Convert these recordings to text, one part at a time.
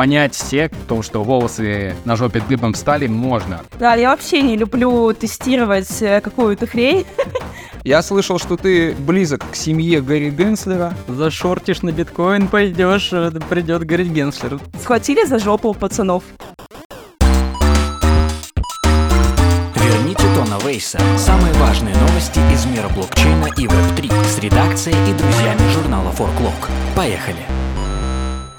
понять всех, то, что волосы на жопе дыбом стали, можно. Да, я вообще не люблю тестировать э, какую-то хрень. Я слышал, что ты близок к семье Гарри Генслера. Зашортишь на биткоин, пойдешь, э, придет Гарри Генслер. Схватили за жопу пацанов. Верните Тона Вейса. Самые важные новости из мира блокчейна и Web3 с редакцией и друзьями журнала Forklog. Поехали!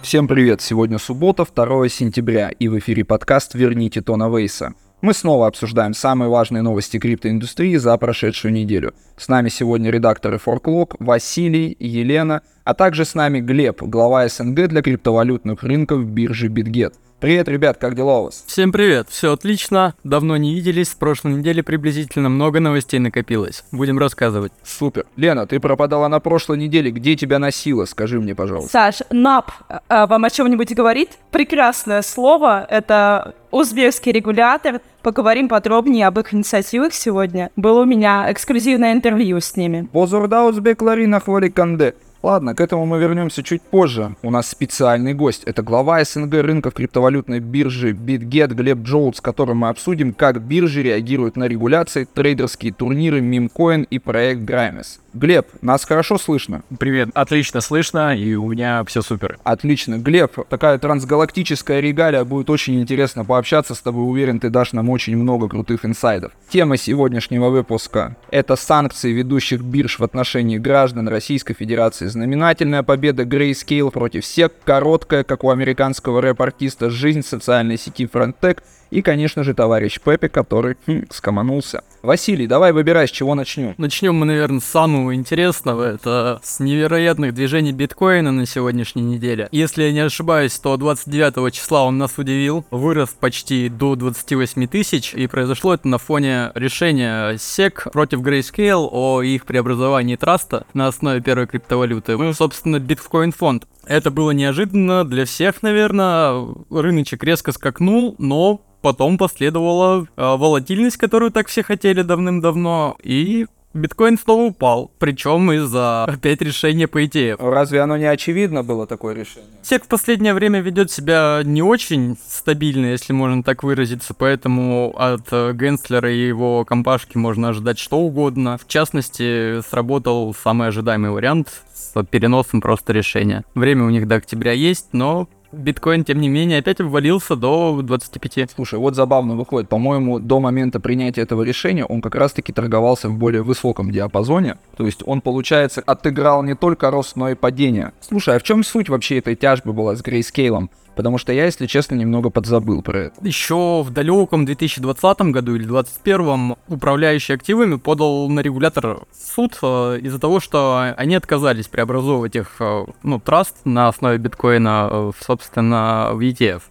Всем привет! Сегодня суббота, 2 сентября, и в эфире подкаст «Верните Тона Вейса». Мы снова обсуждаем самые важные новости криптоиндустрии за прошедшую неделю. С нами сегодня редакторы Forklog Василий, Елена, а также с нами Глеб, глава СНГ для криптовалютных рынков биржи BitGet. Привет, ребят, как дела у вас? Всем привет, все отлично, давно не виделись, с прошлой недели приблизительно много новостей накопилось. Будем рассказывать. Супер. Лена, ты пропадала на прошлой неделе, где тебя носило, скажи мне, пожалуйста. Саш, НАП а, вам о чем-нибудь говорит? Прекрасное слово, это узбекский регулятор. Поговорим подробнее об их инициативах сегодня. Было у меня эксклюзивное интервью с ними. Bozorda o'zbeklarni ahvoli qanday. Ладно, к этому мы вернемся чуть позже. У нас специальный гость. Это глава СНГ рынков криптовалютной биржи BitGet Глеб Джоуд, с которым мы обсудим, как биржи реагируют на регуляции, трейдерские турниры, мемкоин и проект Grimes. Глеб, нас хорошо слышно? Привет, отлично слышно, и у меня все супер. Отлично. Глеб, такая трансгалактическая регалия, будет очень интересно пообщаться с тобой. Уверен, ты дашь нам очень много крутых инсайдов. Тема сегодняшнего выпуска — это санкции ведущих бирж в отношении граждан Российской Федерации. Знаменательная победа Grayscale против всех, короткая, как у американского рэп-артиста, жизнь социальной сети Frontech — и, конечно же, товарищ Пепе, который хм, скоманулся. Василий, давай выбирай, с чего начнем. Начнем мы, наверное, с самого интересного. Это с невероятных движений биткоина на сегодняшней неделе. Если я не ошибаюсь, то 29 числа он нас удивил, вырос почти до 28 тысяч, и произошло это на фоне решения SEC против Grayscale о их преобразовании траста на основе первой криптовалюты. Ну, собственно, биткоин фонд. Это было неожиданно для всех, наверное. Рыночек резко скакнул, но потом последовала э, волатильность, которую так все хотели давным-давно, и биткоин снова упал, причем из-за опять решения по ETF. Разве оно не очевидно было такое решение? Сек в последнее время ведет себя не очень стабильно, если можно так выразиться, поэтому от э, Генслера и его компашки можно ожидать что угодно. В частности, сработал самый ожидаемый вариант с переносом просто решения. Время у них до октября есть, но биткоин, тем не менее, опять обвалился до 25. Слушай, вот забавно выходит. По-моему, до момента принятия этого решения он как раз-таки торговался в более высоком диапазоне. То есть он, получается, отыграл не только рост, но и падение. Слушай, а в чем суть вообще этой тяжбы была с Грейскейлом? Потому что я, если честно, немного подзабыл про это. Еще в далеком 2020 году или 2021 управляющий активами подал на регулятор суд э, из-за того, что они отказались преобразовывать их, э, ну, траст на основе биткоина, э, собственно, в ETF.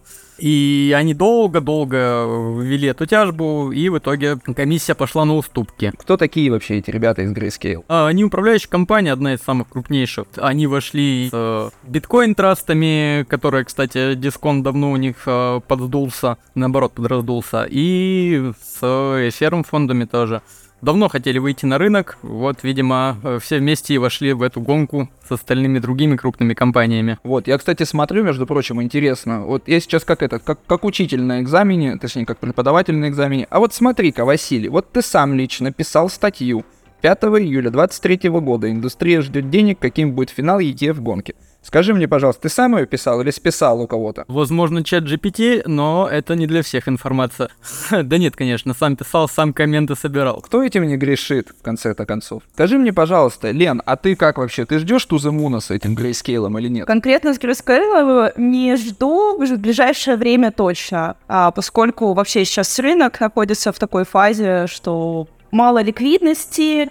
И они долго-долго вели эту тяжбу, и в итоге комиссия пошла на уступки. Кто такие вообще эти ребята из Grayscale? А, они управляющая компания, одна из самых крупнейших. Они вошли с э, биткоин-трастами, которые, кстати, дисконт давно у них э, подсдулся, наоборот, подраздулся, и с эфиром фондами тоже давно хотели выйти на рынок, вот, видимо, э, все вместе и вошли в эту гонку с остальными другими крупными компаниями. Вот, я, кстати, смотрю, между прочим, интересно, вот я сейчас как это, как, как учитель на экзамене, точнее, как преподаватель на экзамене, а вот смотри-ка, Василий, вот ты сам лично писал статью. 5 июля 2023 года, индустрия ждет денег, каким будет финал ETF гонки. Скажи мне, пожалуйста, ты сам ее писал или списал у кого-то? Возможно, чат GPT, но это не для всех информация. да нет, конечно, сам писал, сам комменты собирал. Кто этим не грешит, в конце-то концов? Скажи мне, пожалуйста, Лен, а ты как вообще? Ты ждешь Туземуна с этим грейскейлом или нет? Конкретно с грейскейлом не жду в ближайшее время точно, а, поскольку вообще сейчас рынок находится в такой фазе, что мало ликвидности,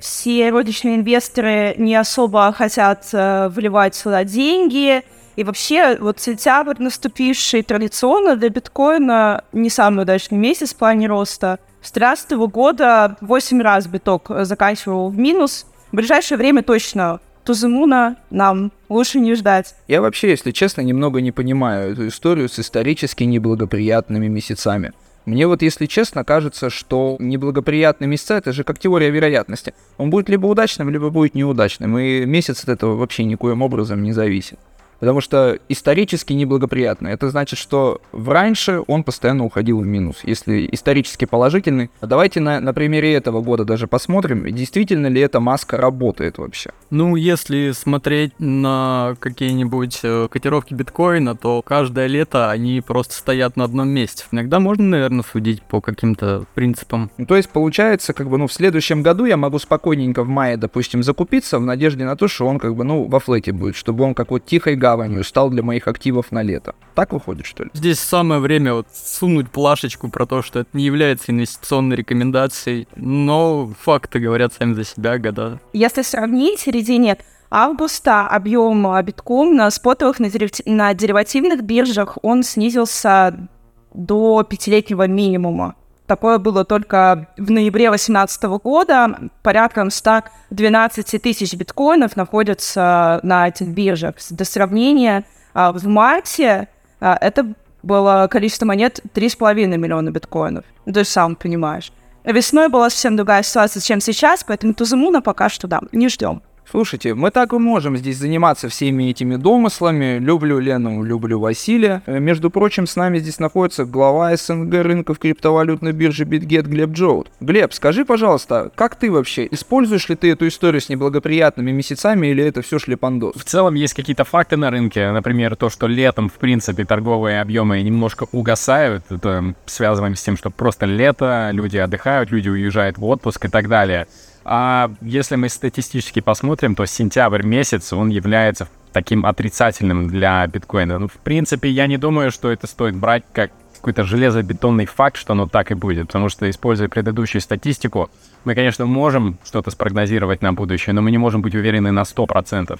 все розничные инвесторы не особо хотят э, вливать сюда деньги. И вообще, вот сентябрь наступивший традиционно для биткоина не самый удачный месяц в плане роста. С 2013 года 8 раз биток заканчивал в минус. В ближайшее время точно Туземуна нам лучше не ждать. Я вообще, если честно, немного не понимаю эту историю с исторически неблагоприятными месяцами. Мне вот, если честно, кажется, что неблагоприятные месяца — это же как теория вероятности. Он будет либо удачным, либо будет неудачным, и месяц от этого вообще никоим образом не зависит. Потому что исторически неблагоприятно. Это значит, что раньше он постоянно уходил в минус. Если исторически положительный, а давайте на, на примере этого года даже посмотрим, действительно ли эта маска работает вообще. Ну, если смотреть на какие-нибудь э, котировки биткоина, то каждое лето они просто стоят на одном месте. Иногда можно, наверное, судить по каким-то принципам. Ну, то есть получается, как бы, ну, в следующем году я могу спокойненько в мае, допустим, закупиться в надежде на то, что он, как бы, ну, во флете будет, чтобы он как вот тихой гаванью стал для моих активов на лето. Так выходит, что ли? Здесь самое время вот сунуть плашечку про то, что это не является инвестиционной рекомендацией, но факты говорят сами за себя, года. Если сравнить, в середине августа объем биткоин на спотовых, на, дерив- на деривативных биржах, он снизился до пятилетнего минимума. Такое было только в ноябре 2018 года. Порядка 112 тысяч биткоинов находятся на этих биржах. До сравнения, а, в марте а, это было количество монет 3,5 миллиона биткоинов. Ну, То есть сам понимаешь. Весной была совсем другая ситуация, чем сейчас, поэтому Тузумуна пока что, да, не ждем. Слушайте, мы так и можем здесь заниматься всеми этими домыслами. Люблю Лену, люблю Василия. Э, Между прочим, с нами здесь находится глава СНГ рынков криптовалютной биржи BitGet Глеб Джоут. Глеб, скажи, пожалуйста, как ты вообще? Используешь ли ты эту историю с неблагоприятными месяцами или это все шлепандос? В целом есть какие-то факты на рынке, например, то, что летом, в принципе, торговые объемы немножко угасают. Это связано с тем, что просто лето, люди отдыхают, люди уезжают в отпуск и так далее. А если мы статистически посмотрим, то сентябрь месяц, он является таким отрицательным для биткоина. Ну, в принципе, я не думаю, что это стоит брать как какой-то железобетонный факт, что оно так и будет, потому что, используя предыдущую статистику, мы, конечно, можем что-то спрогнозировать на будущее, но мы не можем быть уверены на 100%.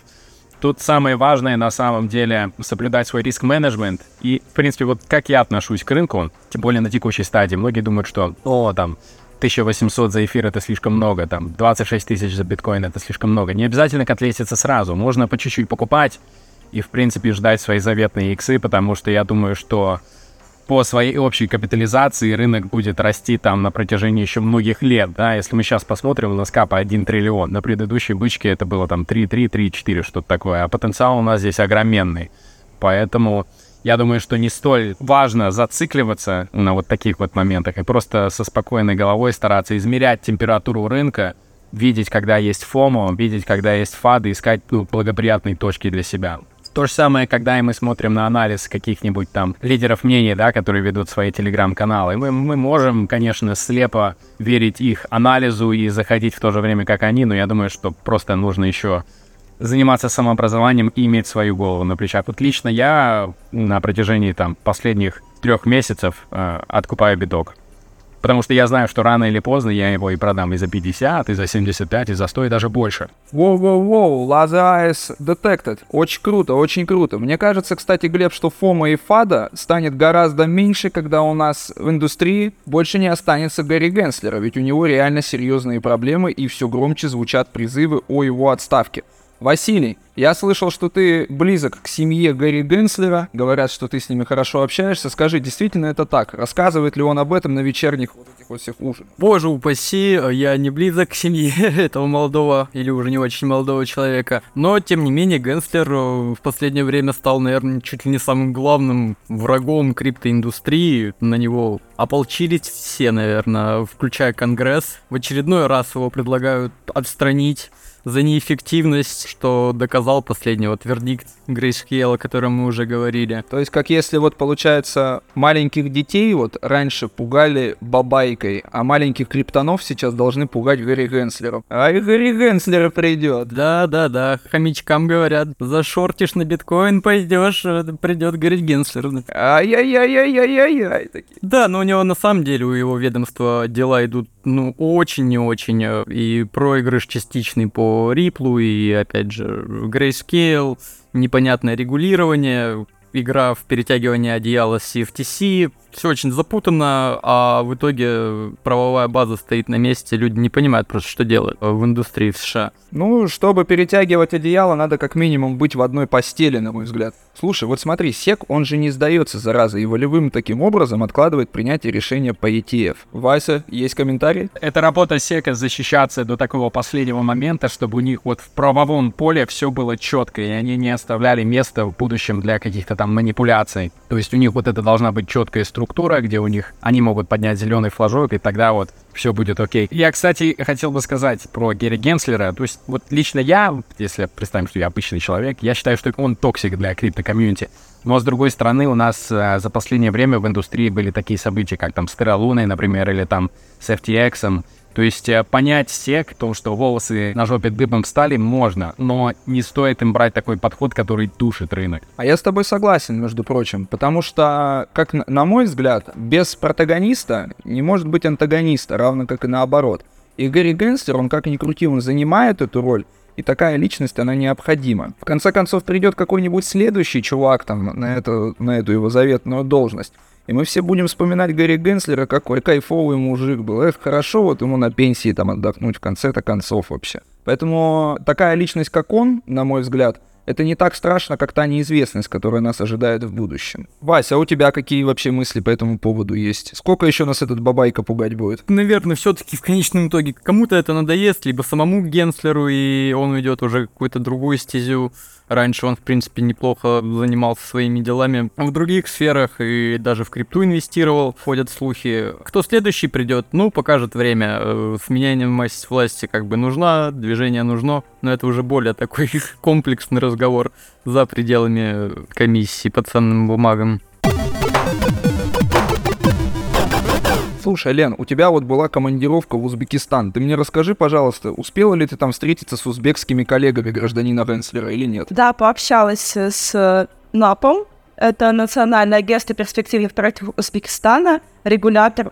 Тут самое важное на самом деле соблюдать свой риск-менеджмент. И, в принципе, вот как я отношусь к рынку, тем более на текущей стадии, многие думают, что, о, там, 1800 за эфир это слишком много, там 26 тысяч за биткоин это слишком много. Не обязательно котлетиться сразу, можно по чуть-чуть покупать и, в принципе, ждать свои заветные иксы, потому что я думаю, что по своей общей капитализации рынок будет расти там на протяжении еще многих лет, да, если мы сейчас посмотрим, у нас капа 1 триллион, на предыдущей бычке это было там 3,3, 3,4, что-то такое, а потенциал у нас здесь огроменный, поэтому я думаю, что не столь важно зацикливаться на вот таких вот моментах и просто со спокойной головой стараться измерять температуру рынка, видеть, когда есть фомо, видеть, когда есть фады, искать ну, благоприятные точки для себя. То же самое, когда и мы смотрим на анализ каких-нибудь там лидеров мнений, да, которые ведут свои телеграм-каналы. Мы, мы можем, конечно, слепо верить их анализу и заходить в то же время, как они, но я думаю, что просто нужно еще заниматься самообразованием и иметь свою голову на плечах. Вот лично я на протяжении там последних трех месяцев э, откупаю биток. Потому что я знаю, что рано или поздно я его и продам и за 50, и за 75, и за 100, и даже больше. Воу-воу-воу, Laser Eyes Detected. Очень круто, очень круто. Мне кажется, кстати, Глеб, что Фома и Фада станет гораздо меньше, когда у нас в индустрии больше не останется Гарри Генслера, ведь у него реально серьезные проблемы и все громче звучат призывы о его отставке. Василий, я слышал, что ты близок к семье Гарри Генслера. Говорят, что ты с ними хорошо общаешься. Скажи, действительно это так? Рассказывает ли он об этом на вечерних вот этих вот всех ужинах? Боже упаси, я не близок к семье этого молодого или уже не очень молодого человека. Но, тем не менее, Генслер э, в последнее время стал, наверное, чуть ли не самым главным врагом криптоиндустрии. На него ополчились все, наверное, включая Конгресс. В очередной раз его предлагают отстранить за неэффективность, что доказал последний вот вердикт Grayscale, о котором мы уже говорили. То есть, как если вот получается маленьких детей вот раньше пугали бабайкой, а маленьких криптанов сейчас должны пугать Гэри Генслером. А и Гэри Генслер придет. Да-да-да, хомячкам говорят, зашортишь на биткоин, пойдешь, придет Гэри Генслер. Ай-яй-яй-яй-яй-яй. Да, но у него на самом деле, у его ведомства дела идут, ну, очень очень, э, и проигрыш частичный по Риплу, и, опять же, Grayscale, непонятное регулирование, игра в перетягивание одеяла с CFTC, все очень запутанно, а в итоге правовая база стоит на месте, люди не понимают просто, что делать в индустрии в США. Ну, чтобы перетягивать одеяло, надо как минимум быть в одной постели, на мой взгляд. Слушай, вот смотри, СЕК, он же не сдается, зараза, и волевым таким образом откладывает принятие решения по ETF. Вася, есть комментарий? Это работа СЕКа защищаться до такого последнего момента, чтобы у них вот в правовом поле все было четко, и они не оставляли места в будущем для каких-то там манипуляций. То есть у них вот это должна быть четкая структура, где у них они могут поднять зеленый флажок, и тогда вот все будет окей. Я, кстати, хотел бы сказать про Гэри Генслера. То есть вот лично я, если представим, что я обычный человек, я считаю, что он toxic для крипто-комьюнити. Но, с другой стороны, у нас а, за последнее время в индустрии были такие события, как там с Luna, например, или там с FTX. То есть э, понять всех, то, что волосы на жопе дыбом стали, можно, но не стоит им брать такой подход, который душит рынок. А я с тобой согласен, между прочим, потому что, как на мой взгляд, без протагониста не может быть антагониста, равно как и наоборот. И Гэри Генслер, он как ни крути, он занимает эту роль, и такая личность, она необходима. В конце концов, придет какой-нибудь следующий чувак там на эту, на эту его заветную должность, и мы все будем вспоминать Гарри Генслера, какой кайфовый мужик был. Эх, хорошо вот ему на пенсии там отдохнуть в конце-то концов вообще. Поэтому такая личность, как он, на мой взгляд, это не так страшно, как та неизвестность, которая нас ожидает в будущем. Вася, а у тебя какие вообще мысли по этому поводу есть? Сколько еще нас этот бабайка пугать будет? Наверное, все-таки в конечном итоге кому-то это надоест, либо самому Генслеру, и он уйдет уже какую-то другую стезю. Раньше он, в принципе, неплохо занимался своими делами в других сферах и даже в крипту инвестировал, ходят слухи. Кто следующий придет, ну, покажет время. Э, Сменяемость власти как бы нужна, движение нужно, но это уже более такой комплексный разговор за пределами комиссии по ценным бумагам. Слушай, Лен, у тебя вот была командировка в Узбекистан. Ты мне расскажи, пожалуйста, успела ли ты там встретиться с узбекскими коллегами гражданина Венслера или нет? Да, пообщалась с НАПом. Это Национальное агентство перспективных проектов Узбекистана, регулятор э,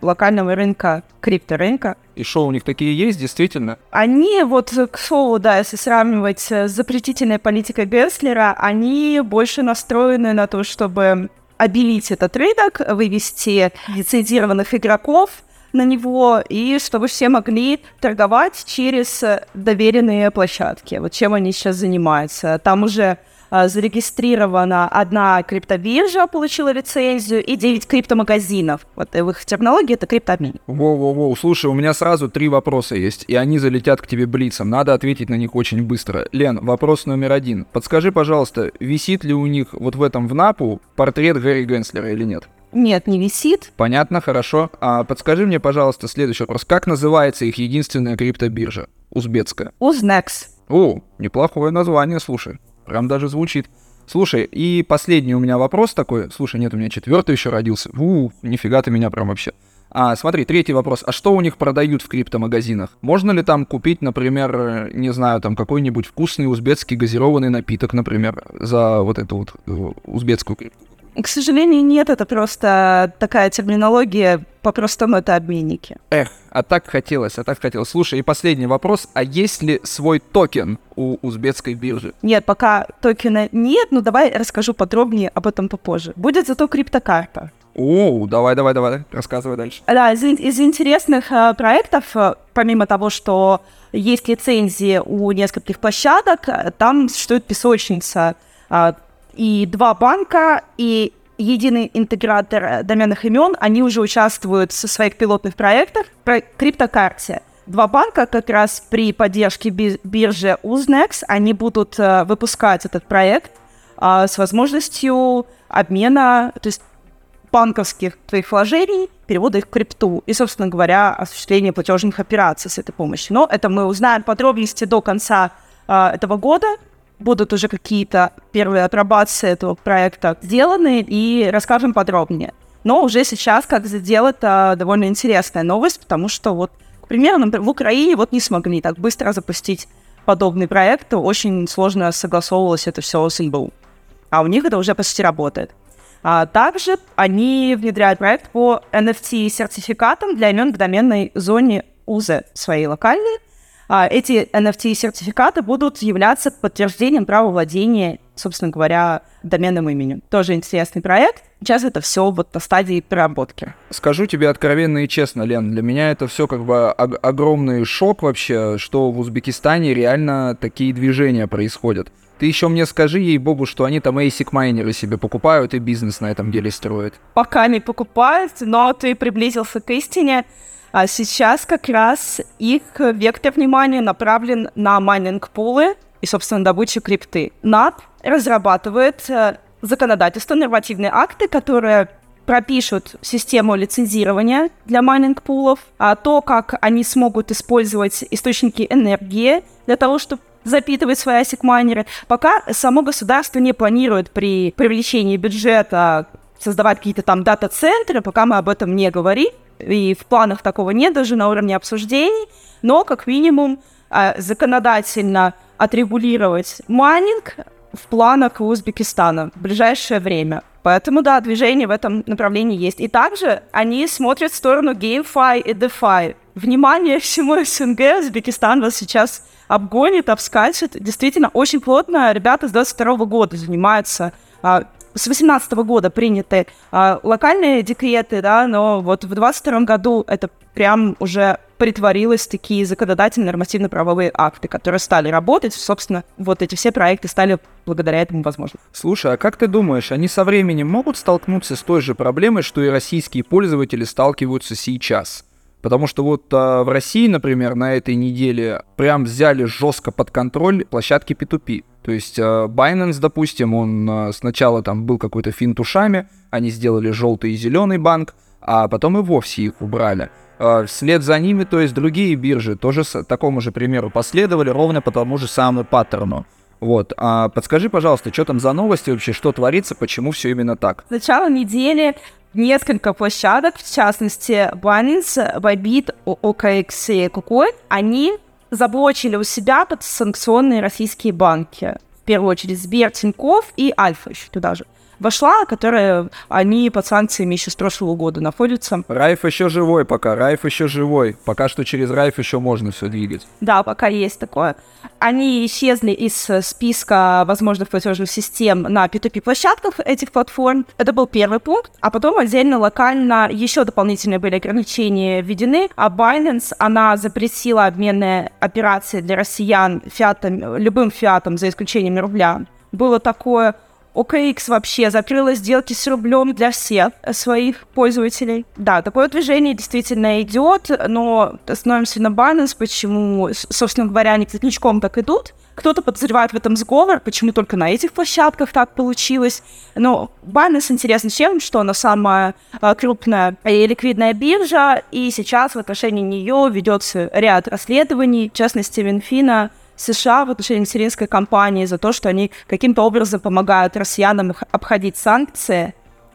локального рынка, крипторынка. И что, у них такие есть, действительно? Они, вот, к слову, да, если сравнивать с запретительной политикой Генслера, они больше настроены на то, чтобы обелить этот рынок, вывести лицензированных игроков на него, и чтобы все могли торговать через доверенные площадки. Вот чем они сейчас занимаются. Там уже зарегистрирована одна криптобиржа, получила лицензию, и 9 криптомагазинов. Вот в их терминологии это криптообмен. Воу-воу-воу, слушай, у меня сразу три вопроса есть, и они залетят к тебе блицом. Надо ответить на них очень быстро. Лен, вопрос номер один. Подскажи, пожалуйста, висит ли у них вот в этом в НАПу портрет Гэри Генслера или нет? Нет, не висит. Понятно, хорошо. А подскажи мне, пожалуйста, следующий вопрос. Как называется их единственная криптобиржа? Узбекская. Узнекс. О, неплохое название, слушай. Прям даже звучит. Слушай, и последний у меня вопрос такой. Слушай, нет, у меня четвертый еще родился. У, нифига ты меня прям вообще. А, смотри, третий вопрос. А что у них продают в криптомагазинах? Можно ли там купить, например, не знаю, там какой-нибудь вкусный узбекский газированный напиток, например, за вот эту вот э, узбекскую крипту? К сожалению, нет, это просто такая терминология, по-простому это обменники. Эх, а так хотелось, а так хотелось. Слушай, и последний вопрос, а есть ли свой токен у узбекской биржи? Нет, пока токена нет, но давай расскажу подробнее об этом попозже. Будет зато криптокарта. О, давай, давай, давай, рассказывай дальше. Да, из, из интересных э, проектов, э, помимо того, что есть лицензии у нескольких площадок, э, там существует песочница. И два банка, и единый интегратор э, доменных имен, они уже участвуют в своих пилотных проектах про криптокарте. Два банка как раз при поддержке биржи Uznex, они будут э, выпускать этот проект э, с возможностью обмена, то есть банковских твоих вложений, перевода их в крипту и, собственно говоря, осуществления платежных операций с этой помощью. Но это мы узнаем подробности до конца э, этого года, будут уже какие-то первые отрабации этого проекта сделаны, и расскажем подробнее. Но уже сейчас, как сделать, это довольно интересная новость, потому что вот, к примеру, например, в Украине вот не смогли так быстро запустить подобный проект, очень сложно согласовывалось это все с НБУ. А у них это уже почти работает. А также они внедряют проект по NFT-сертификатам для имен в доменной зоне УЗ своей локальной, а, эти NFT-сертификаты будут являться подтверждением права владения, собственно говоря, доменным именем. Тоже интересный проект. Сейчас это все вот на стадии переработки. Скажу тебе откровенно и честно, Лен, для меня это все как бы ог- огромный шок вообще, что в Узбекистане реально такие движения происходят. Ты еще мне скажи, ей-богу, что они там ASIC майнеры себе покупают и бизнес на этом деле строят. Пока не покупают, но ты приблизился к истине. А сейчас как раз их вектор внимания направлен на майнинг-пулы и, собственно, добычу крипты. НАП разрабатывает э, законодательство, нормативные акты, которые пропишут систему лицензирования для майнинг-пулов, а то, как они смогут использовать источники энергии для того, чтобы запитывать свои ASIC-майнеры. Пока само государство не планирует при привлечении бюджета создавать какие-то там дата-центры, пока мы об этом не говорим, и в планах такого нет даже на уровне обсуждений, но как минимум а, законодательно отрегулировать майнинг в планах Узбекистана в ближайшее время. Поэтому, да, движение в этом направлении есть. И также они смотрят в сторону GameFi и DeFi. Внимание всему СНГ, Узбекистан вас сейчас обгонит, обскачет. Действительно, очень плотно ребята с 22 года занимаются а, с 2018 года приняты а, локальные декреты, да, но вот в 2022 году это прям уже притворилось такие законодательные нормативно-правовые акты, которые стали работать. Собственно, вот эти все проекты стали благодаря этому возможны. Слушай, а как ты думаешь, они со временем могут столкнуться с той же проблемой, что и российские пользователи сталкиваются сейчас? Потому что вот а, в России, например, на этой неделе прям взяли жестко под контроль площадки P2P. То есть а, Binance, допустим, он а, сначала там был какой-то финт ушами, они сделали желтый и зеленый банк, а потом и вовсе их убрали. А, вслед за ними, то есть другие биржи тоже с такому же примеру последовали, ровно по тому же самому паттерну. Вот, а подскажи, пожалуйста, что там за новости вообще, что творится, почему все именно так? С начала недели несколько площадок, в частности, Binance, Bybit, OKX и KuCoin, они заблочили у себя подсанкционные российские банки. В первую очередь Сбер, Тинькофф и Альфа еще туда же вошла, которая они под санкциями еще с прошлого года находятся. Райф еще живой пока, Райф еще живой. Пока что через Райф еще можно все двигать. Да, пока есть такое. Они исчезли из списка возможных платежных систем на P2P-площадках этих платформ. Это был первый пункт. А потом отдельно локально еще дополнительные были ограничения введены. А Binance, она запретила обменные операции для россиян фиатом, любым фиатом, за исключением рубля. Было такое OKX вообще закрыла сделки с рублем для всех своих пользователей. Да, такое движение действительно идет, но остановимся на Binance, почему, собственно говоря, они кличком так идут. Кто-то подозревает в этом сговор, почему только на этих площадках так получилось. Но Binance интересен чем, что она самая а, крупная и ликвидная биржа, и сейчас в отношении нее ведется ряд расследований, в частности, Минфина США в отношении материнской компании за то, что они каким-то образом помогают россиянам обходить санкции.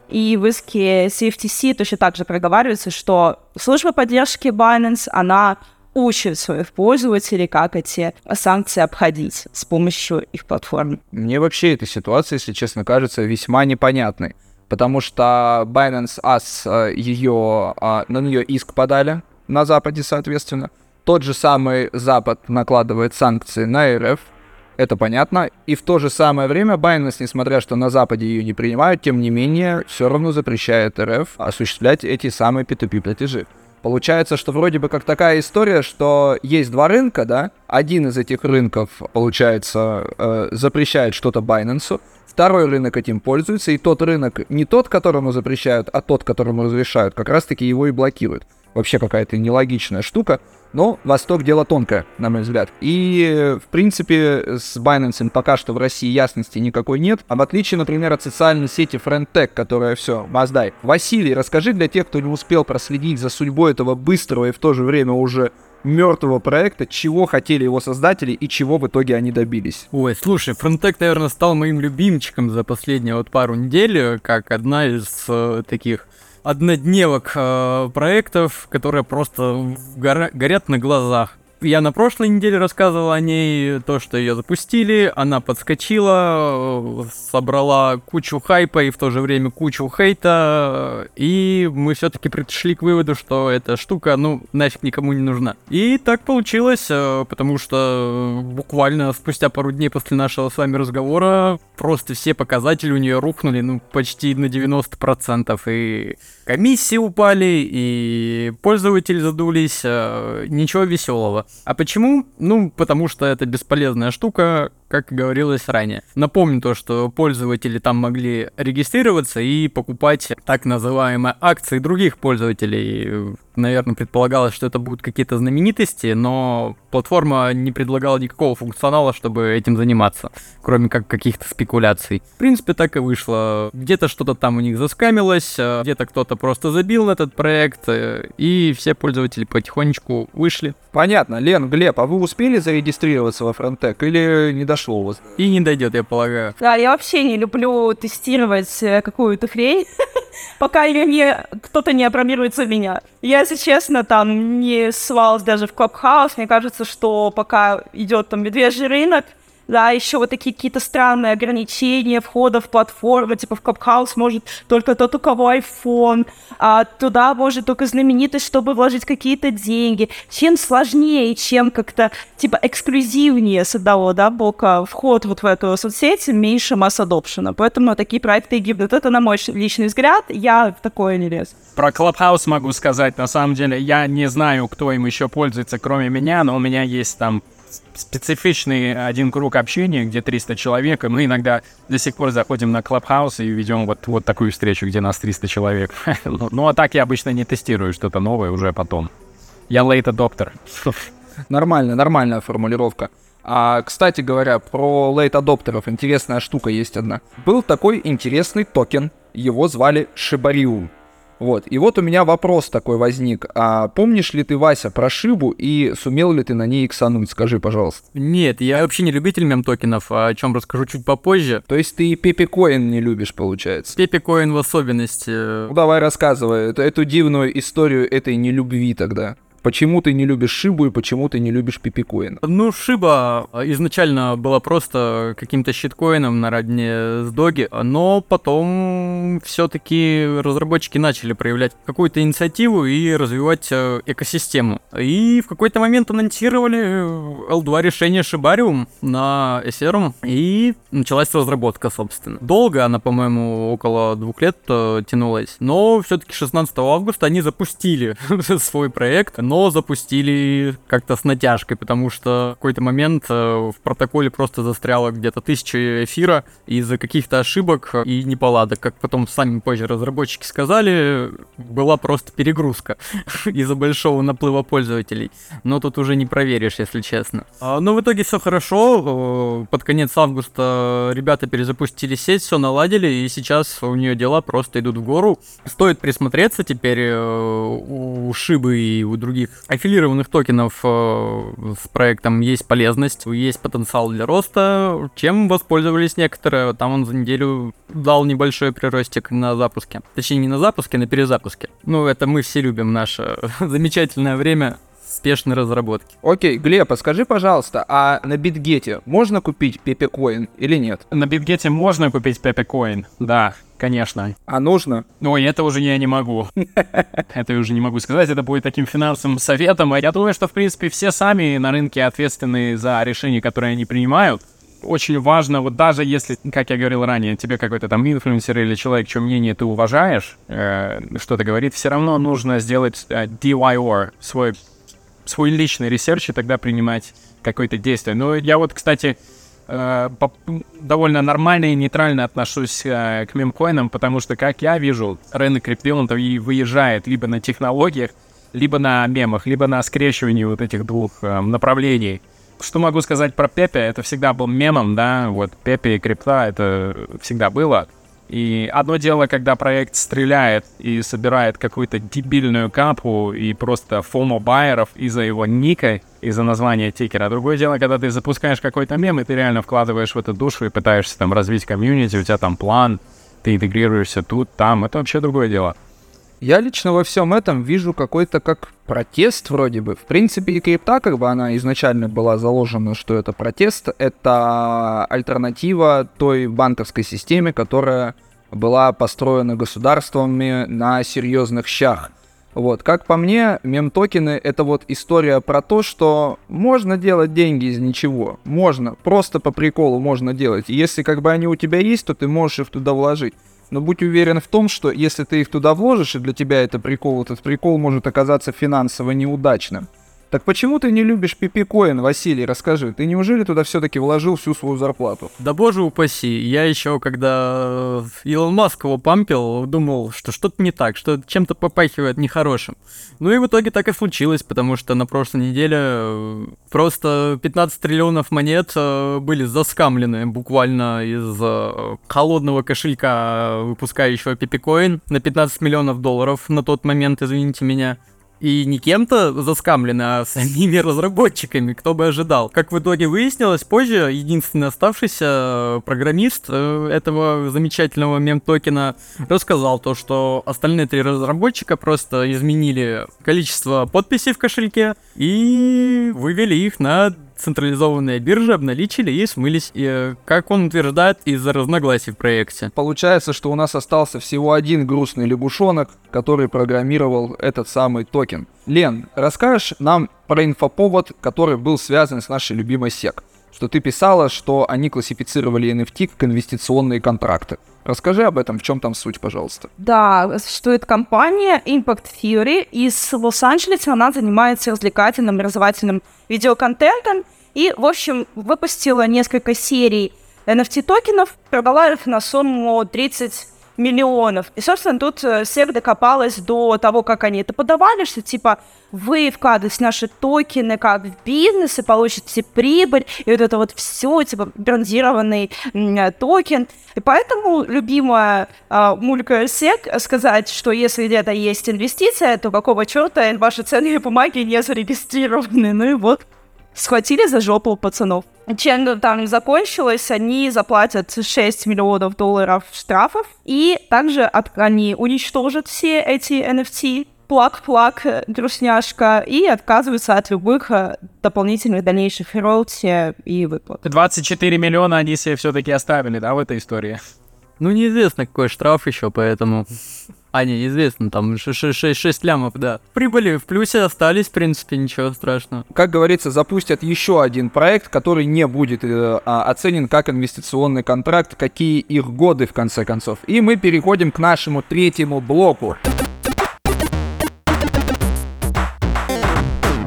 И в иске CFTC точно так же проговаривается, что служба поддержки Binance, она учит своих пользователей, как эти санкции обходить с помощью их платформ. Мне вообще эта ситуация, если честно, кажется весьма непонятной. Потому что Binance Us, ее, а, на нее иск подали на Западе, соответственно. Тот же самый Запад накладывает санкции на РФ, это понятно. И в то же самое время Binance, несмотря что на Западе ее не принимают, тем не менее, все равно запрещает РФ осуществлять эти самые P2P платежи. Получается, что вроде бы как такая история, что есть два рынка, да? Один из этих рынков, получается, э, запрещает что-то Binance, второй рынок этим пользуется, и тот рынок не тот, которому запрещают, а тот, которому разрешают, как раз-таки его и блокируют. Вообще какая-то нелогичная штука. Но Восток дело тонкое, на мой взгляд. И, в принципе, с Binance пока что в России ясности никакой нет. А в отличие, например, от социальной сети Friendtech, которая все, маздай. Василий, расскажи для тех, кто не успел проследить за судьбой этого быстрого и в то же время уже мертвого проекта, чего хотели его создатели и чего в итоге они добились. Ой, слушай, Frontech, наверное, стал моим любимчиком за последние вот пару недель, как одна из э, таких однодневок э, проектов, которые просто горят на глазах. Я на прошлой неделе рассказывал о ней, то, что ее запустили, она подскочила, собрала кучу хайпа и в то же время кучу хейта, и мы все-таки пришли к выводу, что эта штука, ну, нафиг никому не нужна. И так получилось, э, потому что буквально спустя пару дней после нашего с вами разговора просто все показатели у нее рухнули, ну, почти на 90%, и комиссии упали, и пользователи задулись, э, ничего веселого. А почему? Ну, потому что это бесполезная штука, как говорилось ранее. Напомню то, что пользователи там могли регистрироваться и покупать так называемые акции других пользователей. Наверное, предполагалось, что это будут какие-то знаменитости, но платформа не предлагала никакого функционала, чтобы этим заниматься, кроме как каких-то спекуляций. В принципе, так и вышло. Где-то что-то там у них заскамилось, а где-то кто-то просто забил на этот проект, э, и все пользователи потихонечку вышли. Понятно. Лен, Глеб, а вы успели зарегистрироваться во Фронтек или не дошло у вас? И не дойдет, я полагаю. Да, я вообще не люблю тестировать э, какую-то хрень, пока ее не кто-то не опробирует за меня. Я, если честно, там не свалась даже в Клабхаус. Мне кажется, что пока идет там медвежий рынок, да, еще вот такие какие-то странные ограничения входа в платформу, типа в Clubhouse может только тот, у кого iPhone, а туда может только знаменитость, чтобы вложить какие-то деньги. Чем сложнее, чем как-то, типа, эксклюзивнее с одного, да, бока вход вот в эту соцсеть, меньше масс адопшена. Поэтому такие проекты и гибнут. Это, на мой личный взгляд, я в такое не лез. Про Clubhouse могу сказать, на самом деле, я не знаю, кто им еще пользуется, кроме меня, но у меня есть там специфичный один круг общения, где 300 человек, и мы иногда до сих пор заходим на Clubhouse и ведем вот, вот такую встречу, где нас 300 человек. ну, ну, а так я обычно не тестирую что-то новое уже потом. Я late adopter. Нормально, нормальная формулировка. А, кстати говоря, про лейт адоптеров интересная штука есть одна. Был такой интересный токен, его звали Шибариум. Вот. И вот у меня вопрос такой возник. А помнишь ли ты, Вася, про Шибу и сумел ли ты на ней иксануть? Скажи, пожалуйста. Нет, я вообще не любитель мем-токенов, о чем расскажу чуть попозже. То есть ты и Пепе Коин не любишь, получается? Пепе Коин в особенности. Ну давай рассказывай эту, эту дивную историю этой нелюбви тогда. Почему ты не любишь Шибу и почему ты не любишь Пипикоин? Ну, Шиба изначально была просто каким-то щиткоином на родне с Доги, но потом все-таки разработчики начали проявлять какую-то инициативу и развивать э, экосистему. И в какой-то момент анонсировали L2 решение Шибариум на Ethereum, и началась разработка, собственно. Долго она, по-моему, около двух лет э, тянулась, но все-таки 16 августа они запустили свой проект, но запустили как-то с натяжкой, потому что в какой-то момент э, в протоколе просто застряло где-то тысяча эфира из-за каких-то ошибок и неполадок. Как потом сами позже разработчики сказали, была просто перегрузка из-за большого наплыва пользователей. Но тут уже не проверишь, если честно. А, но в итоге все хорошо. Под конец августа ребята перезапустили сеть, все наладили, и сейчас у нее дела просто идут в гору. Стоит присмотреться теперь э, у Шибы и у других других аффилированных токенов э, с проектом есть полезность, есть потенциал для роста, чем воспользовались некоторые. Там он за неделю дал небольшой приростик на запуске. Точнее, не на запуске, на перезапуске. Ну, это мы все любим наше замечательное время спешной разработки. Окей, Глеб, а скажи, пожалуйста, а на Битгете можно купить Пепекоин или нет? На Битгете можно купить Пепекоин, да. Конечно. А нужно? Ой, это уже я не могу. Это я уже не могу сказать, это будет таким финансовым советом. Я думаю, что, в принципе, все сами на рынке ответственны за решения, которые они принимают. Очень важно, вот даже если, как я говорил ранее, тебе какой-то там инфлюенсер или человек, чье мнение ты уважаешь, э, что-то говорит, все равно нужно сделать э, DYOR, свой, свой личный research, и тогда принимать какое-то действие. Ну, я вот, кстати, э, довольно нормально и нейтрально отношусь э, к мемкоинам, потому что, как я вижу, рынок он и выезжает либо на технологиях, либо на мемах, либо на скрещивании вот этих двух э, направлений. Что могу сказать про Пепе? Это всегда был мемом, да, вот Пепе и крипта, это всегда было. И одно дело, когда проект стреляет и собирает какую-то дебильную капу и просто фомо байеров из-за его ника, из-за названия тикера. Другое дело, когда ты запускаешь какой-то мем, и ты реально вкладываешь в эту душу и пытаешься там развить комьюнити, у тебя там план, ты интегрируешься тут, там. Это вообще другое дело. Я лично во всем этом вижу какой-то как протест вроде бы. В принципе, и крипта, как бы она изначально была заложена, что это протест, это альтернатива той банковской системе, которая была построена государствами на серьезных щах. Вот, как по мне, мем-токены — это вот история про то, что можно делать деньги из ничего. Можно, просто по приколу можно делать. Если как бы они у тебя есть, то ты можешь их туда вложить. Но будь уверен в том, что если ты их туда вложишь, и для тебя это прикол, этот прикол может оказаться финансово неудачным. Так почему ты не любишь пипикоин, Василий, расскажи. Ты неужели туда все-таки вложил всю свою зарплату? Да боже упаси, я еще, когда Илон Маск его пампил, думал, что что-то не так, что чем-то попахивает нехорошим. Ну и в итоге так и случилось, потому что на прошлой неделе э, просто 15 триллионов монет э, были заскамлены буквально из э, холодного кошелька, выпускающего пипикоин, на 15 миллионов долларов на тот момент, извините меня. И не кем-то заскамлено, а самими разработчиками, кто бы ожидал. Как в итоге выяснилось, позже единственный оставшийся э, программист э, этого замечательного мем-токена рассказал то, что остальные три разработчика просто изменили количество подписей в кошельке и вывели их на централизованные биржи обналичили и смылись, и, э, как он утверждает, из-за разногласий в проекте. Получается, что у нас остался всего один грустный лягушонок, который программировал этот самый токен. Лен, расскажешь нам про инфоповод, который был связан с нашей любимой SEC? Что ты писала, что они классифицировали NFT как инвестиционные контракты. Расскажи об этом, в чем там суть, пожалуйста. Да, существует компания Impact Theory из Лос-Анджелеса. Она занимается развлекательным, образовательным видеоконтентом. И, в общем, выпустила несколько серий NFT-токенов, продала их на сумму 30 миллионов. И, собственно, тут э, всех докопалась до того, как они это подавали, что, типа, вы вкладываете наши токены как в бизнес и получите прибыль, и вот это вот все, типа, брендированный э, токен. И поэтому любимая э, мулька сек сказать, что если где-то есть инвестиция, то какого черта ваши ценные бумаги не зарегистрированы. Ну и вот схватили за жопу пацанов. Чем там закончилось, они заплатят 6 миллионов долларов штрафов, и также от, они уничтожат все эти NFT, плак-плак, друсняшка, и отказываются от любых э, дополнительных дальнейших роялти и выплат. 24 миллиона они себе все-таки оставили, да, в этой истории? Ну, неизвестно, какой штраф еще, поэтому... А, не, известно, там 6, 6, 6 лямов, да. Прибыли в плюсе остались, в принципе, ничего страшного. Как говорится, запустят еще один проект, который не будет э, а, оценен как инвестиционный контракт, какие их годы, в конце концов. И мы переходим к нашему третьему блоку.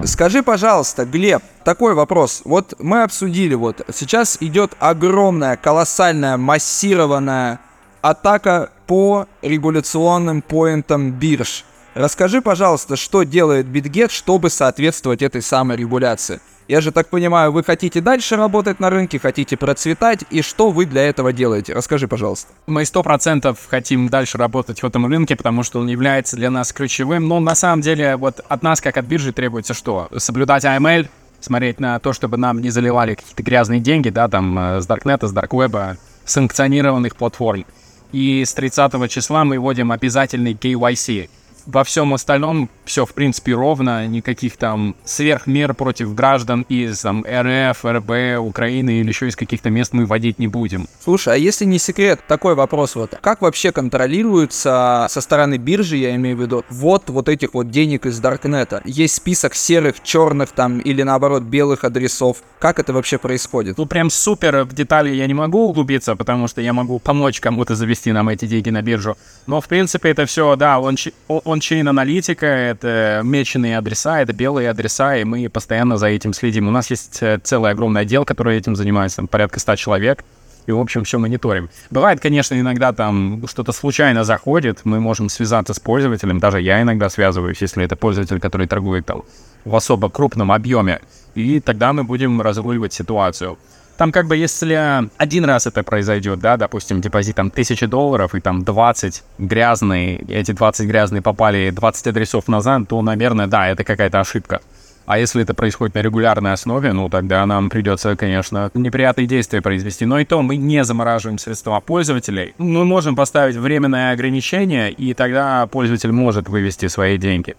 Скажи, пожалуйста, Глеб, такой вопрос. Вот мы обсудили, вот сейчас идет огромная, колоссальная, массированная атака по регуляционным поинтам бирж. Расскажи, пожалуйста, что делает BitGet, чтобы соответствовать этой самой регуляции. Я же так понимаю, вы хотите дальше работать на рынке, хотите процветать, и что вы для этого делаете? Расскажи, пожалуйста. Мы сто процентов хотим дальше работать в этом рынке, потому что он является для нас ключевым. Но на самом деле, вот от нас, как от биржи, требуется что? Соблюдать AML, смотреть на то, чтобы нам не заливали какие-то грязные деньги, да, там, э, с Даркнета, с Дарквеба, санкционированных платформ. И с 30 числа мы вводим обязательный KYC. Во всем остальном все, в принципе, ровно, никаких там сверхмер против граждан из там, РФ, РБ, Украины или еще из каких-то мест мы вводить не будем. Слушай, а если не секрет, такой вопрос вот. Как вообще контролируется со стороны биржи, я имею в виду, вот вот этих вот денег из Даркнета? Есть список серых, черных там или наоборот белых адресов. Как это вообще происходит? Ну, прям супер в детали я не могу углубиться, потому что я могу помочь кому-то завести нам эти деньги на биржу. Но, в принципе, это все, да, он, он чейн аналитика, это меченые адреса, это белые адреса, и мы постоянно за этим следим. У нас есть э, целый огромный отдел, который этим занимается, там порядка 100 человек, и, в общем, все мониторим. Бывает, конечно, иногда там что-то случайно заходит, мы можем связаться с пользователем, даже я иногда связываюсь, если это пользователь, который торгует там в особо крупном объеме, и тогда мы будем разруливать ситуацию. Там как бы если один раз это произойдет, да, допустим, депозит там тысячи долларов и там 20 грязные, эти 20 грязные попали 20 адресов назад, то, наверное, да, это какая-то ошибка. А если это происходит на регулярной основе, ну тогда нам придется, конечно, неприятные действия произвести. Но и то мы не замораживаем средства пользователей. Мы можем поставить временное ограничение, и тогда пользователь может вывести свои деньги.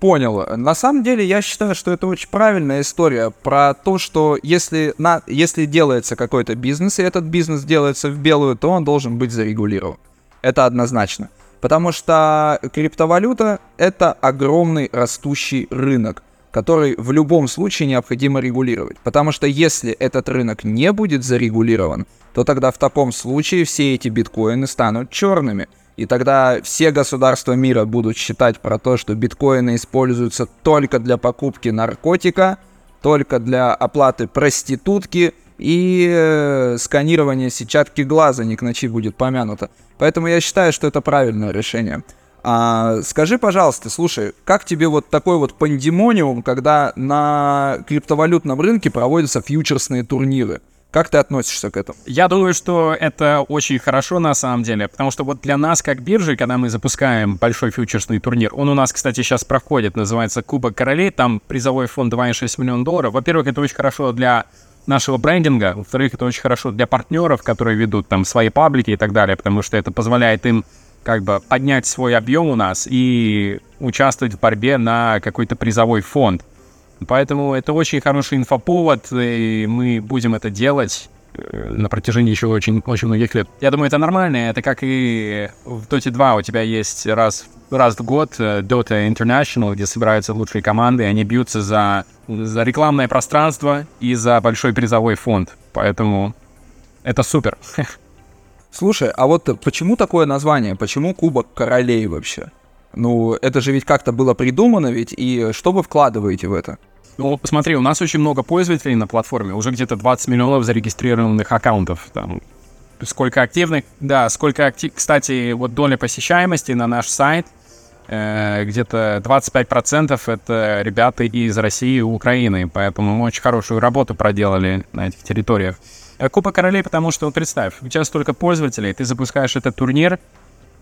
Понял. На самом деле, я считаю, что это очень правильная история про то, что если, на, если делается какой-то бизнес, и этот бизнес делается в белую, то он должен быть зарегулирован. Это однозначно. Потому что криптовалюта — это огромный растущий рынок, который в любом случае необходимо регулировать. Потому что если этот рынок не будет зарегулирован, то тогда в таком случае все эти биткоины станут черными. И тогда все государства мира будут считать про то, что биткоины используются только для покупки наркотика, только для оплаты проститутки и э, сканирования сетчатки глаза, не к ночи будет помянуто. Поэтому я считаю, что это правильное решение. А, скажи, пожалуйста, слушай, как тебе вот такой вот пандемониум, когда на криптовалютном рынке проводятся фьючерсные турниры? Как ты относишься к этому? Я думаю, что это очень хорошо на самом деле, потому что вот для нас, как биржи, когда мы запускаем большой фьючерсный турнир, он у нас, кстати, сейчас проходит, называется Кубок Королей, там призовой фонд 2,6 миллиона долларов. Во-первых, это очень хорошо для нашего брендинга, во-вторых, это очень хорошо для партнеров, которые ведут там свои паблики и так далее, потому что это позволяет им как бы поднять свой объем у нас и участвовать в борьбе на какой-то призовой фонд. Поэтому это очень хороший инфоповод, и мы будем это делать э, на протяжении еще очень, очень многих лет. Я думаю, это нормально. Это как и в Dota 2 у тебя есть раз, раз в год э, Dota International, где собираются лучшие команды, и они бьются за, за рекламное пространство и за большой призовой фонд. Поэтому это супер. Слушай, а вот почему такое название? Почему Кубок Королей вообще? Ну, это же ведь как-то было придумано ведь, и что вы вкладываете в это? Ну, посмотри, у нас очень много пользователей на платформе, уже где-то 20 миллионов зарегистрированных аккаунтов. Там, сколько активных, да, сколько актив... Кстати, вот доля посещаемости на наш сайт, э, где-то 25% это ребята из России и Украины, поэтому мы очень хорошую работу проделали на этих территориях. Э, Кубок королей, потому что, вот представь, у тебя столько пользователей, ты запускаешь этот турнир,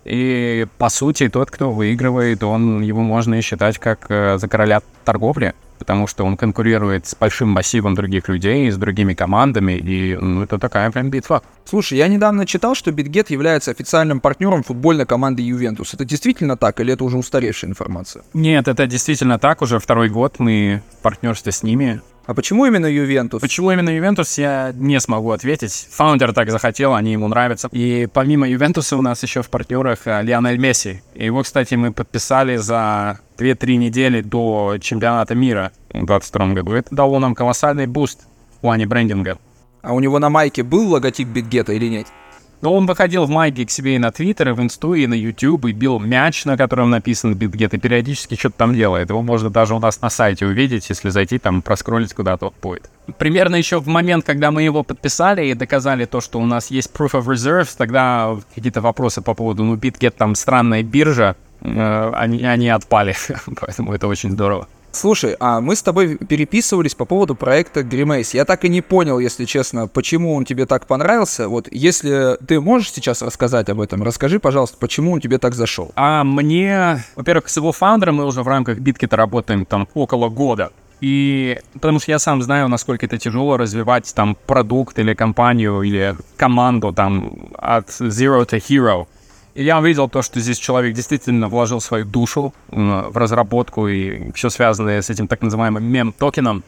и, по сути, тот, кто выигрывает, он, его можно и считать как э, за короля торговли, потому что он конкурирует с большим массивом других людей, с другими командами, и ну, это такая прям битва. Слушай, я недавно читал, что Bitget является официальным партнером футбольной команды Ювентус. Это действительно так, или это уже устаревшая информация? Нет, это действительно так, уже второй год мы в партнерстве с ними. А почему именно Ювентус? Почему именно Ювентус, я не смогу ответить. Фаундер так захотел, они ему нравятся. И помимо Ювентуса у нас еще в партнерах э, Лионель Месси. Его, кстати, мы подписали за 2-3 недели до чемпионата мира в 2022 году. Это дало нам колоссальный буст в плане брендинга. А у него на майке был логотип Битгета или нет? Но он выходил в майке к себе и на Твиттер, и в Инсту, и на Ютуб, и бил мяч, на котором написан BitGet, и периодически что-то там делает. Его можно даже у нас на сайте увидеть, если зайти там, проскроллить куда-то он будет. Примерно еще в момент, когда мы его подписали и доказали то, что у нас есть Proof of Reserves, тогда какие-то вопросы по поводу, ну, BitGet там странная биржа, э, они, они отпали, поэтому это очень здорово. Слушай, а мы с тобой переписывались по поводу проекта Grimace. Я так и не понял, если честно, почему он тебе так понравился. Вот если ты можешь сейчас рассказать об этом, расскажи, пожалуйста, почему он тебе так зашел. А мне, во-первых, с его фаундером мы уже в рамках биткета работаем там около года. И потому что я сам знаю, насколько это тяжело развивать там продукт или компанию или команду там от zero to hero. Я увидел то, что здесь человек действительно вложил свою душу в разработку и все связанное с этим так называемым мем-токеном.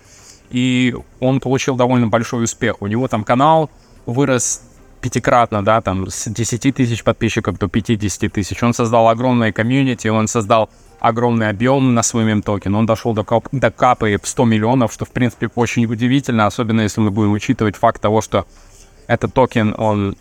И он получил довольно большой успех. У него там канал вырос пятикратно, да, там с 10 тысяч подписчиков до 50 тысяч. Он создал огромное комьюнити, он создал огромный объем на свой мем-токен. Он дошел до, кап до капы в 100 миллионов, что, в принципе, очень удивительно, особенно если мы будем учитывать факт того, что этот токен, он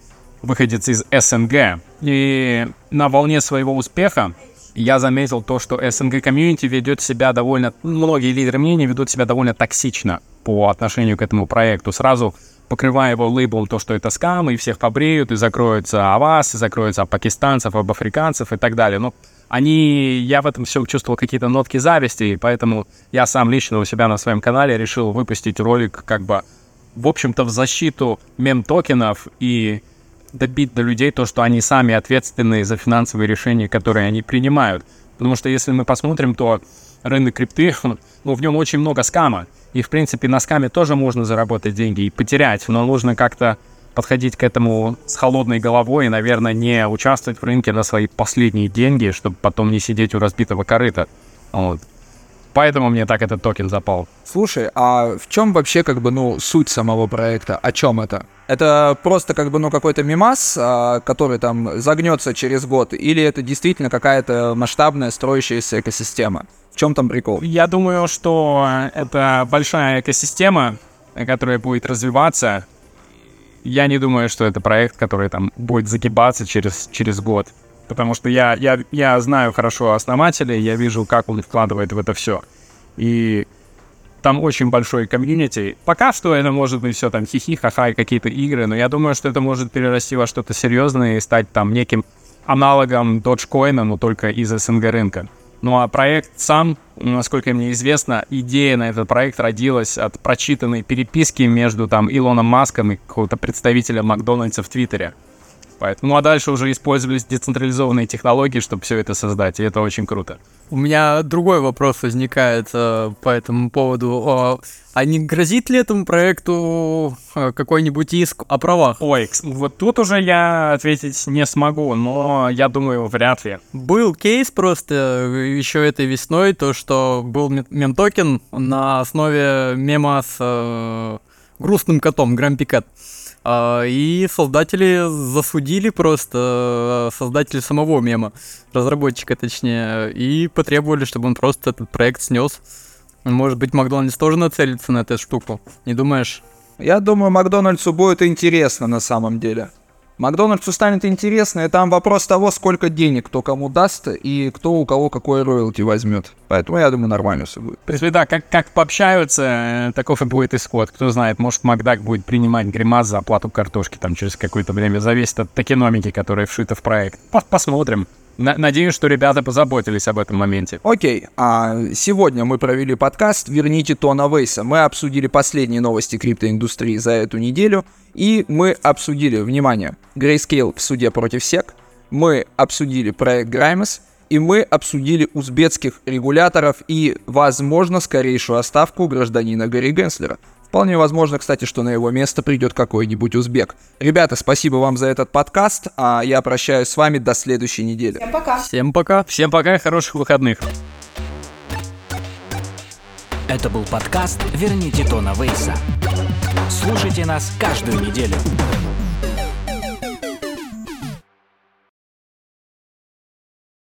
выходец из СНГ. И на волне своего успеха я заметил то, что СНГ комьюнити ведет себя довольно... Многие лидеры мнений ведут себя довольно токсично по отношению к этому проекту. Сразу покрывая его лейблом то, что это скам, и всех побреют, и закроются о вас, и закроются о пакистанцев, об африканцев и так далее. Но они, я в этом все чувствовал какие-то нотки зависти, и поэтому я сам лично у себя на своем канале решил выпустить ролик как бы, в общем-то, в защиту мем-токенов и добить до людей то, что они сами ответственны за финансовые решения, которые они принимают. Потому что если мы посмотрим, то рынок крипты, ну, в нем очень много скама. И, в принципе, на скаме тоже можно заработать деньги и потерять, но нужно как-то подходить к этому с холодной головой и, наверное, не участвовать в рынке на свои последние деньги, чтобы потом не сидеть у разбитого корыта. Вот. Поэтому мне так этот токен запал. Слушай, а в чем вообще как бы, ну, суть самого проекта? О чем это? Это просто как бы, ну, какой-то мимас, а, который там загнется через год, или это действительно какая-то масштабная строящаяся экосистема? В чем там прикол? Я думаю, что это большая экосистема, которая будет развиваться. Я не думаю, что это проект, который там будет загибаться через, через год. Потому что я, я, я знаю хорошо основателя, я вижу, как он вкладывает в это все. И там очень большой комьюнити. Пока что это может быть все там хихи, ха-ха и какие-то игры, но я думаю, что это может перерасти во что-то серьезное и стать там неким аналогом Dogecoin, но только из СНГ рынка. Ну а проект сам, насколько мне известно, идея на этот проект родилась от прочитанной переписки между там Илоном Маском и какого-то представителя Макдональдса в Твиттере. Поэтому, ну а дальше уже использовались децентрализованные технологии, чтобы все это создать, и это очень круто. У меня другой вопрос возникает э, по этому поводу. А не грозит ли этому проекту э, какой-нибудь иск о правах? Ой, вот тут уже я ответить не смогу, но я думаю, вряд ли. Был кейс просто э, еще этой весной, то, что был мем-токен на основе мема с э, грустным котом, Грампикат. И создатели засудили просто э, создатели самого мема, разработчика точнее, и потребовали, чтобы он просто этот проект снес. Может быть, Макдональдс тоже нацелится на эту штуку, не думаешь? Я думаю, Макдональдсу будет интересно на самом деле. Макдональдсу станет интересно, и там вопрос того, сколько денег кто кому даст, и кто у кого какой роялти возьмет. Поэтому я думаю, нормально все будет. В принципе, да, как, как пообщаются, э, таков и будет исход. Кто знает, может, Макдак будет принимать гримас за оплату картошки там через какое-то время. Зависит от токеномики, которая вшита в проект. Посмотрим. Надеюсь, что ребята позаботились об этом моменте. Окей, а сегодня мы провели подкаст «Верните Тона Вейса». Мы обсудили последние новости криптоиндустрии за эту неделю, и мы обсудили, внимание, Grayscale в суде против СЕК, мы обсудили проект Grimes, и мы обсудили узбекских регуляторов и, возможно, скорейшую оставку гражданина Гарри Генслера. Вполне возможно, кстати, что на его место придет какой-нибудь узбек. Ребята, спасибо вам за этот подкаст, а я прощаюсь с вами до следующей недели. Всем пока. Всем пока. Всем пока и хороших выходных. Это был подкаст «Верните Тона Вейса». Слушайте нас каждую неделю.